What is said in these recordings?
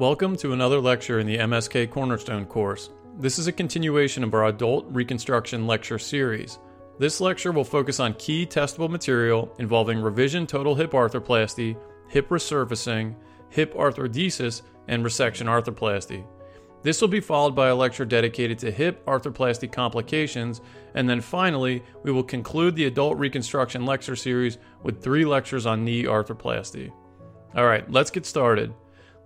Welcome to another lecture in the MSK Cornerstone course. This is a continuation of our adult reconstruction lecture series. This lecture will focus on key testable material involving revision total hip arthroplasty, hip resurfacing, hip arthrodesis, and resection arthroplasty. This will be followed by a lecture dedicated to hip arthroplasty complications, and then finally, we will conclude the adult reconstruction lecture series with three lectures on knee arthroplasty. All right, let's get started.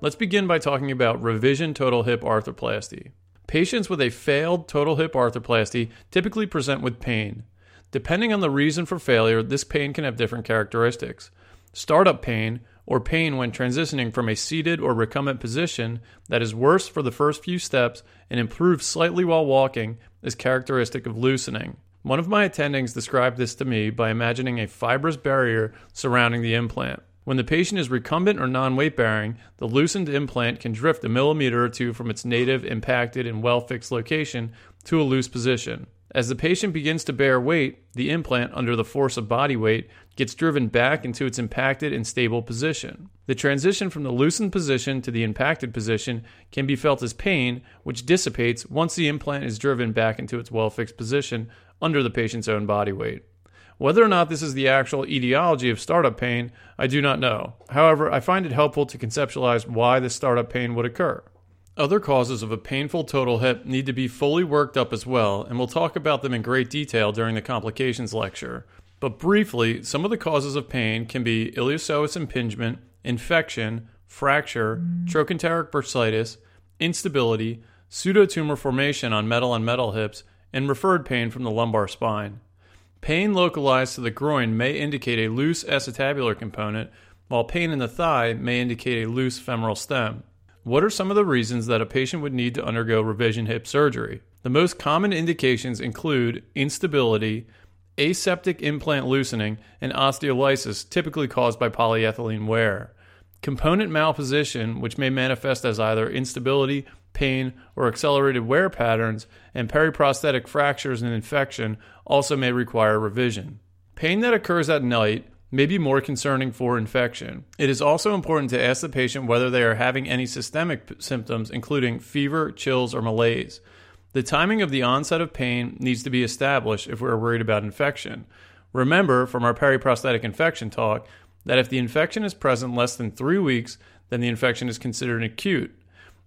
Let's begin by talking about revision total hip arthroplasty. Patients with a failed total hip arthroplasty typically present with pain. Depending on the reason for failure, this pain can have different characteristics. Startup pain, or pain when transitioning from a seated or recumbent position that is worse for the first few steps and improves slightly while walking, is characteristic of loosening. One of my attendings described this to me by imagining a fibrous barrier surrounding the implant. When the patient is recumbent or non weight bearing, the loosened implant can drift a millimeter or two from its native, impacted, and well fixed location to a loose position. As the patient begins to bear weight, the implant, under the force of body weight, gets driven back into its impacted and stable position. The transition from the loosened position to the impacted position can be felt as pain, which dissipates once the implant is driven back into its well fixed position under the patient's own body weight. Whether or not this is the actual etiology of startup pain, I do not know. However, I find it helpful to conceptualize why this startup pain would occur. Other causes of a painful total hip need to be fully worked up as well, and we'll talk about them in great detail during the complications lecture. But briefly, some of the causes of pain can be iliopsoas impingement, infection, fracture, trochanteric bursitis, instability, pseudotumor formation on metal and metal hips, and referred pain from the lumbar spine. Pain localized to the groin may indicate a loose acetabular component, while pain in the thigh may indicate a loose femoral stem. What are some of the reasons that a patient would need to undergo revision hip surgery? The most common indications include instability, aseptic implant loosening, and osteolysis, typically caused by polyethylene wear. Component malposition, which may manifest as either instability, pain, or accelerated wear patterns, and periprosthetic fractures and infection also may require revision. Pain that occurs at night may be more concerning for infection. It is also important to ask the patient whether they are having any systemic p- symptoms, including fever, chills, or malaise. The timing of the onset of pain needs to be established if we are worried about infection. Remember from our periprosthetic infection talk that if the infection is present less than three weeks, then the infection is considered acute,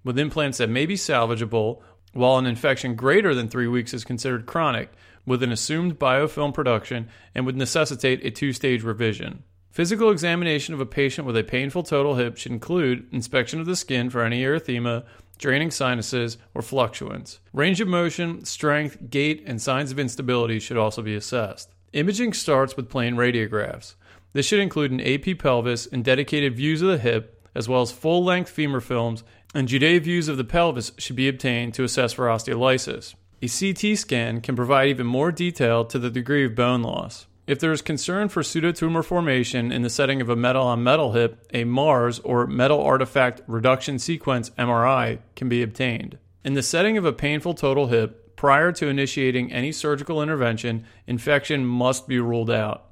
with implants that may be salvageable, while an infection greater than three weeks is considered chronic, with an assumed biofilm production and would necessitate a two stage revision. Physical examination of a patient with a painful total hip should include inspection of the skin for any erythema, draining sinuses, or fluctuants. Range of motion, strength, gait, and signs of instability should also be assessed. Imaging starts with plain radiographs. This should include an AP pelvis and dedicated views of the hip, as well as full length femur films, and Judet views of the pelvis should be obtained to assess for osteolysis. A CT scan can provide even more detail to the degree of bone loss. If there is concern for pseudotumor formation in the setting of a metal on metal hip, a MARS or metal artifact reduction sequence MRI can be obtained. In the setting of a painful total hip, prior to initiating any surgical intervention, infection must be ruled out.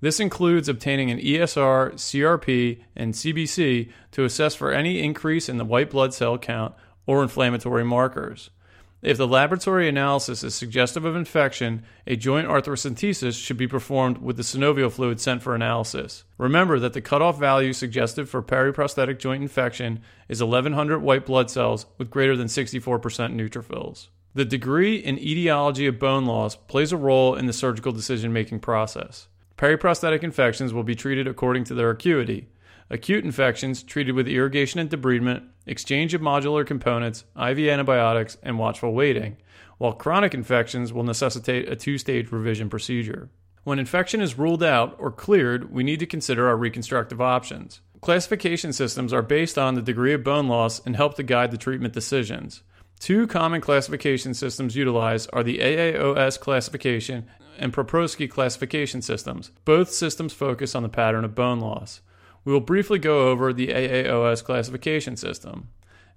This includes obtaining an ESR, CRP, and CBC to assess for any increase in the white blood cell count or inflammatory markers. If the laboratory analysis is suggestive of infection, a joint arthrocentesis should be performed with the synovial fluid sent for analysis. Remember that the cutoff value suggestive for periprosthetic joint infection is 1100 white blood cells with greater than 64% neutrophils. The degree and etiology of bone loss plays a role in the surgical decision making process. Periprosthetic infections will be treated according to their acuity. Acute infections treated with irrigation and debridement, exchange of modular components, IV antibiotics, and watchful waiting, while chronic infections will necessitate a two stage revision procedure. When infection is ruled out or cleared, we need to consider our reconstructive options. Classification systems are based on the degree of bone loss and help to guide the treatment decisions. Two common classification systems utilized are the AAOS classification and Paprosky classification systems. Both systems focus on the pattern of bone loss. We will briefly go over the AAOS classification system.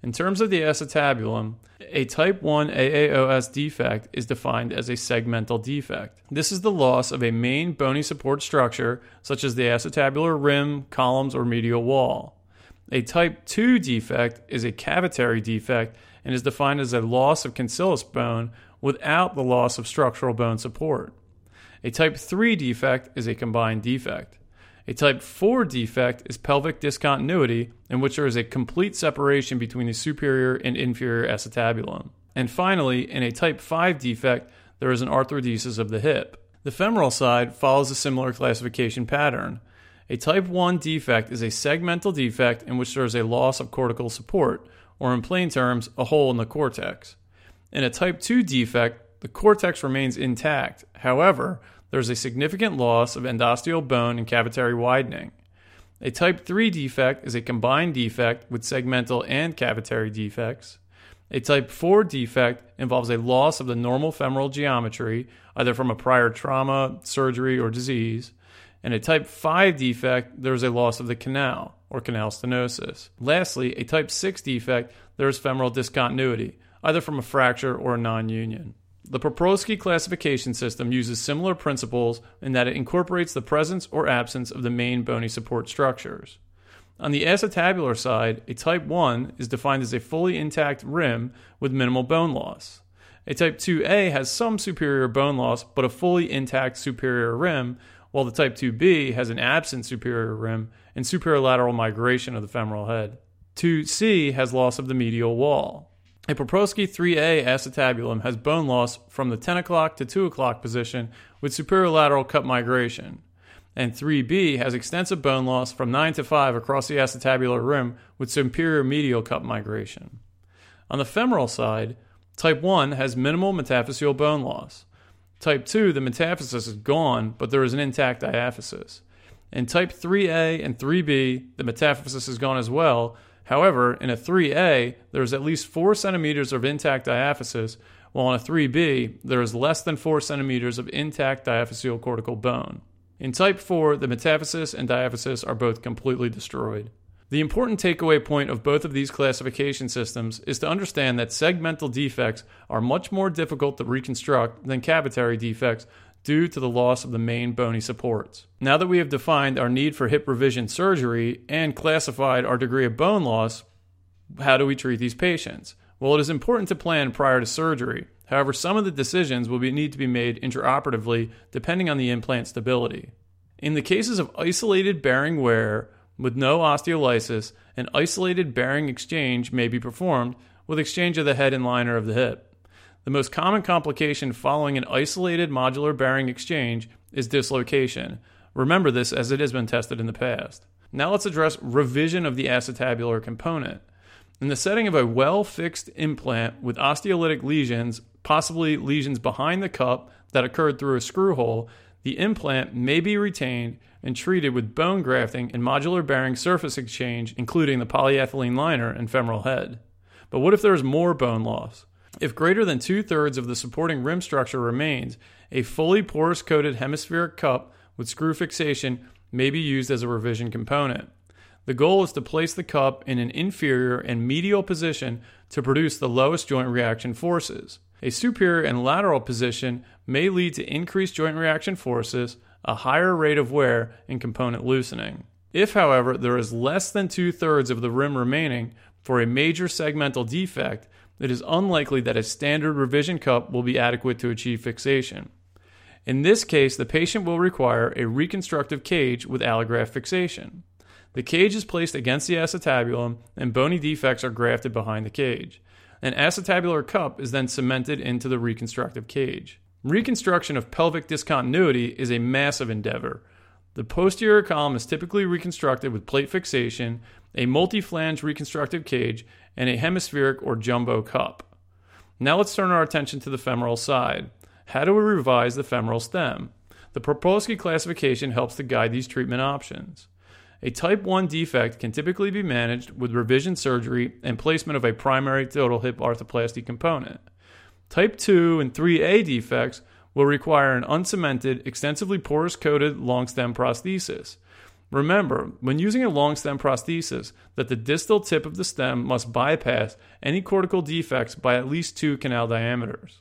In terms of the acetabulum, a type 1 AAOS defect is defined as a segmental defect. This is the loss of a main bony support structure, such as the acetabular rim, columns, or medial wall. A type 2 defect is a cavitary defect and is defined as a loss of cancellous bone without the loss of structural bone support. A type 3 defect is a combined defect. A type 4 defect is pelvic discontinuity, in which there is a complete separation between the superior and inferior acetabulum. And finally, in a type 5 defect, there is an arthrodesis of the hip. The femoral side follows a similar classification pattern. A type 1 defect is a segmental defect in which there is a loss of cortical support, or in plain terms, a hole in the cortex. In a type 2 defect, the cortex remains intact. However, there is a significant loss of endosteal bone and cavitary widening. A type 3 defect is a combined defect with segmental and cavitary defects. A type 4 defect involves a loss of the normal femoral geometry, either from a prior trauma, surgery, or disease. And a type 5 defect, there is a loss of the canal, or canal stenosis. Lastly, a type 6 defect, there is femoral discontinuity, either from a fracture or a non union. The Paprosky classification system uses similar principles in that it incorporates the presence or absence of the main bony support structures. On the acetabular side, a type 1 is defined as a fully intact rim with minimal bone loss. A type 2A has some superior bone loss but a fully intact superior rim, while the type 2B has an absent superior rim and superior lateral migration of the femoral head. 2C has loss of the medial wall. A Paprosky 3A acetabulum has bone loss from the 10 o'clock to 2 o'clock position with superior lateral cup migration. And 3B has extensive bone loss from 9 to 5 across the acetabular rim with superior medial cup migration. On the femoral side, type 1 has minimal metaphyseal bone loss. Type 2, the metaphysis is gone, but there is an intact diaphysis. In type 3A and 3B, the metaphysis is gone as well, However, in a 3A, there is at least 4 centimeters of intact diaphysis, while in a 3B, there is less than 4 centimeters of intact diaphyseal cortical bone. In type 4, the metaphysis and diaphysis are both completely destroyed. The important takeaway point of both of these classification systems is to understand that segmental defects are much more difficult to reconstruct than cavitary defects due to the loss of the main bony supports. Now that we have defined our need for hip revision surgery and classified our degree of bone loss, how do we treat these patients? Well, it is important to plan prior to surgery. However, some of the decisions will be, need to be made intraoperatively depending on the implant stability. In the cases of isolated bearing wear with no osteolysis, an isolated bearing exchange may be performed with exchange of the head and liner of the hip. The most common complication following an isolated modular bearing exchange is dislocation. Remember this as it has been tested in the past. Now let's address revision of the acetabular component. In the setting of a well fixed implant with osteolytic lesions, possibly lesions behind the cup that occurred through a screw hole, the implant may be retained and treated with bone grafting and modular bearing surface exchange, including the polyethylene liner and femoral head. But what if there is more bone loss? If greater than two thirds of the supporting rim structure remains, a fully porous coated hemispheric cup with screw fixation may be used as a revision component. The goal is to place the cup in an inferior and medial position to produce the lowest joint reaction forces. A superior and lateral position may lead to increased joint reaction forces, a higher rate of wear, and component loosening. If, however, there is less than two thirds of the rim remaining for a major segmental defect, it is unlikely that a standard revision cup will be adequate to achieve fixation. In this case, the patient will require a reconstructive cage with allograft fixation. The cage is placed against the acetabulum, and bony defects are grafted behind the cage. An acetabular cup is then cemented into the reconstructive cage. Reconstruction of pelvic discontinuity is a massive endeavor. The posterior column is typically reconstructed with plate fixation, a multi flange reconstructive cage, and a hemispheric or jumbo cup. Now let's turn our attention to the femoral side. How do we revise the femoral stem? The Paprosky classification helps to guide these treatment options. A type 1 defect can typically be managed with revision surgery and placement of a primary total hip arthroplasty component. Type 2 and 3A defects will require an uncemented, extensively porous coated long stem prosthesis. Remember, when using a long stem prosthesis, that the distal tip of the stem must bypass any cortical defects by at least two canal diameters.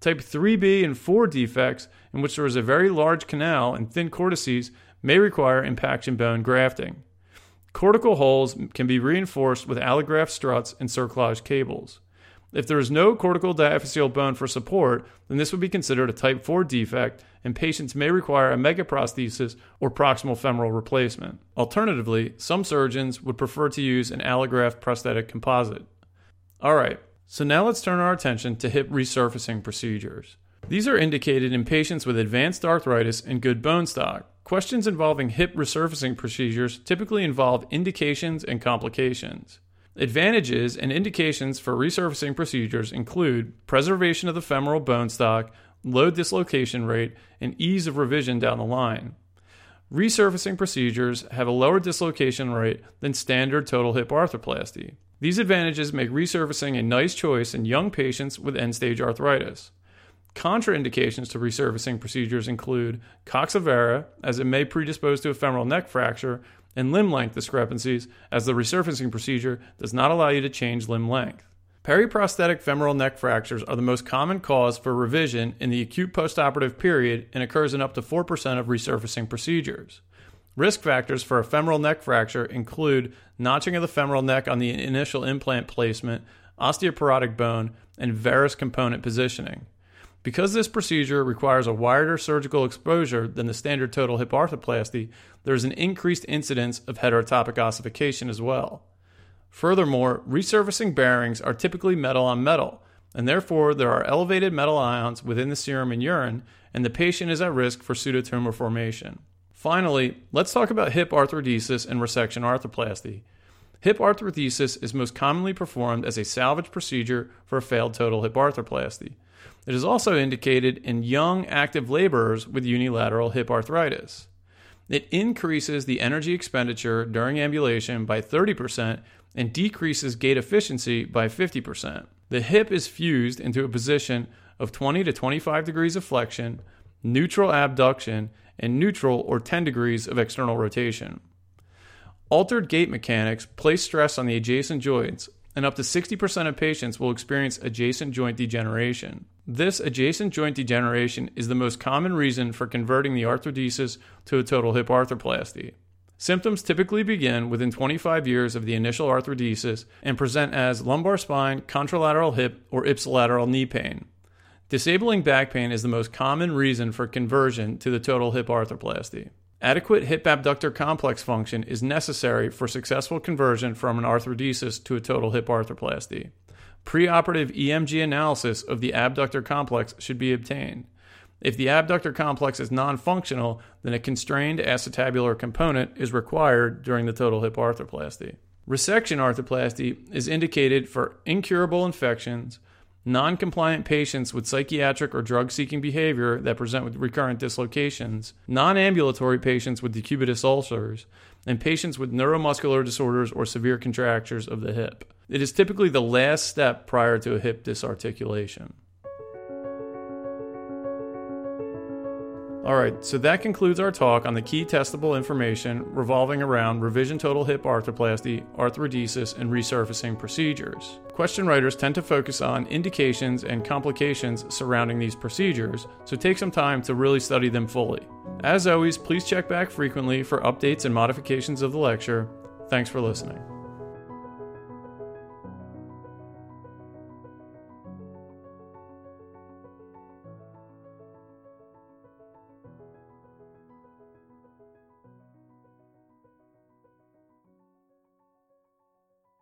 Type 3B and 4 defects, in which there is a very large canal and thin cortices, may require impaction bone grafting. Cortical holes can be reinforced with allograft struts and cerclage cables. If there is no cortical diaphyseal bone for support, then this would be considered a type 4 defect, and patients may require a megaprosthesis or proximal femoral replacement. Alternatively, some surgeons would prefer to use an allograft prosthetic composite. All right, so now let's turn our attention to hip resurfacing procedures. These are indicated in patients with advanced arthritis and good bone stock. Questions involving hip resurfacing procedures typically involve indications and complications. Advantages and indications for resurfacing procedures include preservation of the femoral bone stock, low dislocation rate, and ease of revision down the line. Resurfacing procedures have a lower dislocation rate than standard total hip arthroplasty. These advantages make resurfacing a nice choice in young patients with end stage arthritis. Contraindications to resurfacing procedures include coxa as it may predispose to a femoral neck fracture and limb length discrepancies, as the resurfacing procedure does not allow you to change limb length. Periprosthetic femoral neck fractures are the most common cause for revision in the acute postoperative period and occurs in up to 4% of resurfacing procedures. Risk factors for a femoral neck fracture include notching of the femoral neck on the initial implant placement, osteoporotic bone, and varus component positioning. Because this procedure requires a wider surgical exposure than the standard total hip arthroplasty, there is an increased incidence of heterotopic ossification as well. Furthermore, resurfacing bearings are typically metal on metal, and therefore there are elevated metal ions within the serum and urine, and the patient is at risk for pseudotumor formation. Finally, let's talk about hip arthrodesis and resection arthroplasty. Hip arthrodesis is most commonly performed as a salvage procedure for a failed total hip arthroplasty. It is also indicated in young active laborers with unilateral hip arthritis. It increases the energy expenditure during ambulation by 30% and decreases gait efficiency by 50%. The hip is fused into a position of 20 to 25 degrees of flexion, neutral abduction, and neutral or 10 degrees of external rotation. Altered gait mechanics place stress on the adjacent joints, and up to 60% of patients will experience adjacent joint degeneration. This adjacent joint degeneration is the most common reason for converting the arthrodesis to a total hip arthroplasty. Symptoms typically begin within 25 years of the initial arthrodesis and present as lumbar spine, contralateral hip, or ipsilateral knee pain. Disabling back pain is the most common reason for conversion to the total hip arthroplasty. Adequate hip abductor complex function is necessary for successful conversion from an arthrodesis to a total hip arthroplasty. Preoperative EMG analysis of the abductor complex should be obtained. If the abductor complex is non functional, then a constrained acetabular component is required during the total hip arthroplasty. Resection arthroplasty is indicated for incurable infections, non compliant patients with psychiatric or drug seeking behavior that present with recurrent dislocations, non ambulatory patients with decubitus ulcers, and patients with neuromuscular disorders or severe contractures of the hip. It is typically the last step prior to a hip disarticulation. All right, so that concludes our talk on the key testable information revolving around revision total hip arthroplasty, arthrodesis, and resurfacing procedures. Question writers tend to focus on indications and complications surrounding these procedures, so take some time to really study them fully. As always, please check back frequently for updates and modifications of the lecture. Thanks for listening.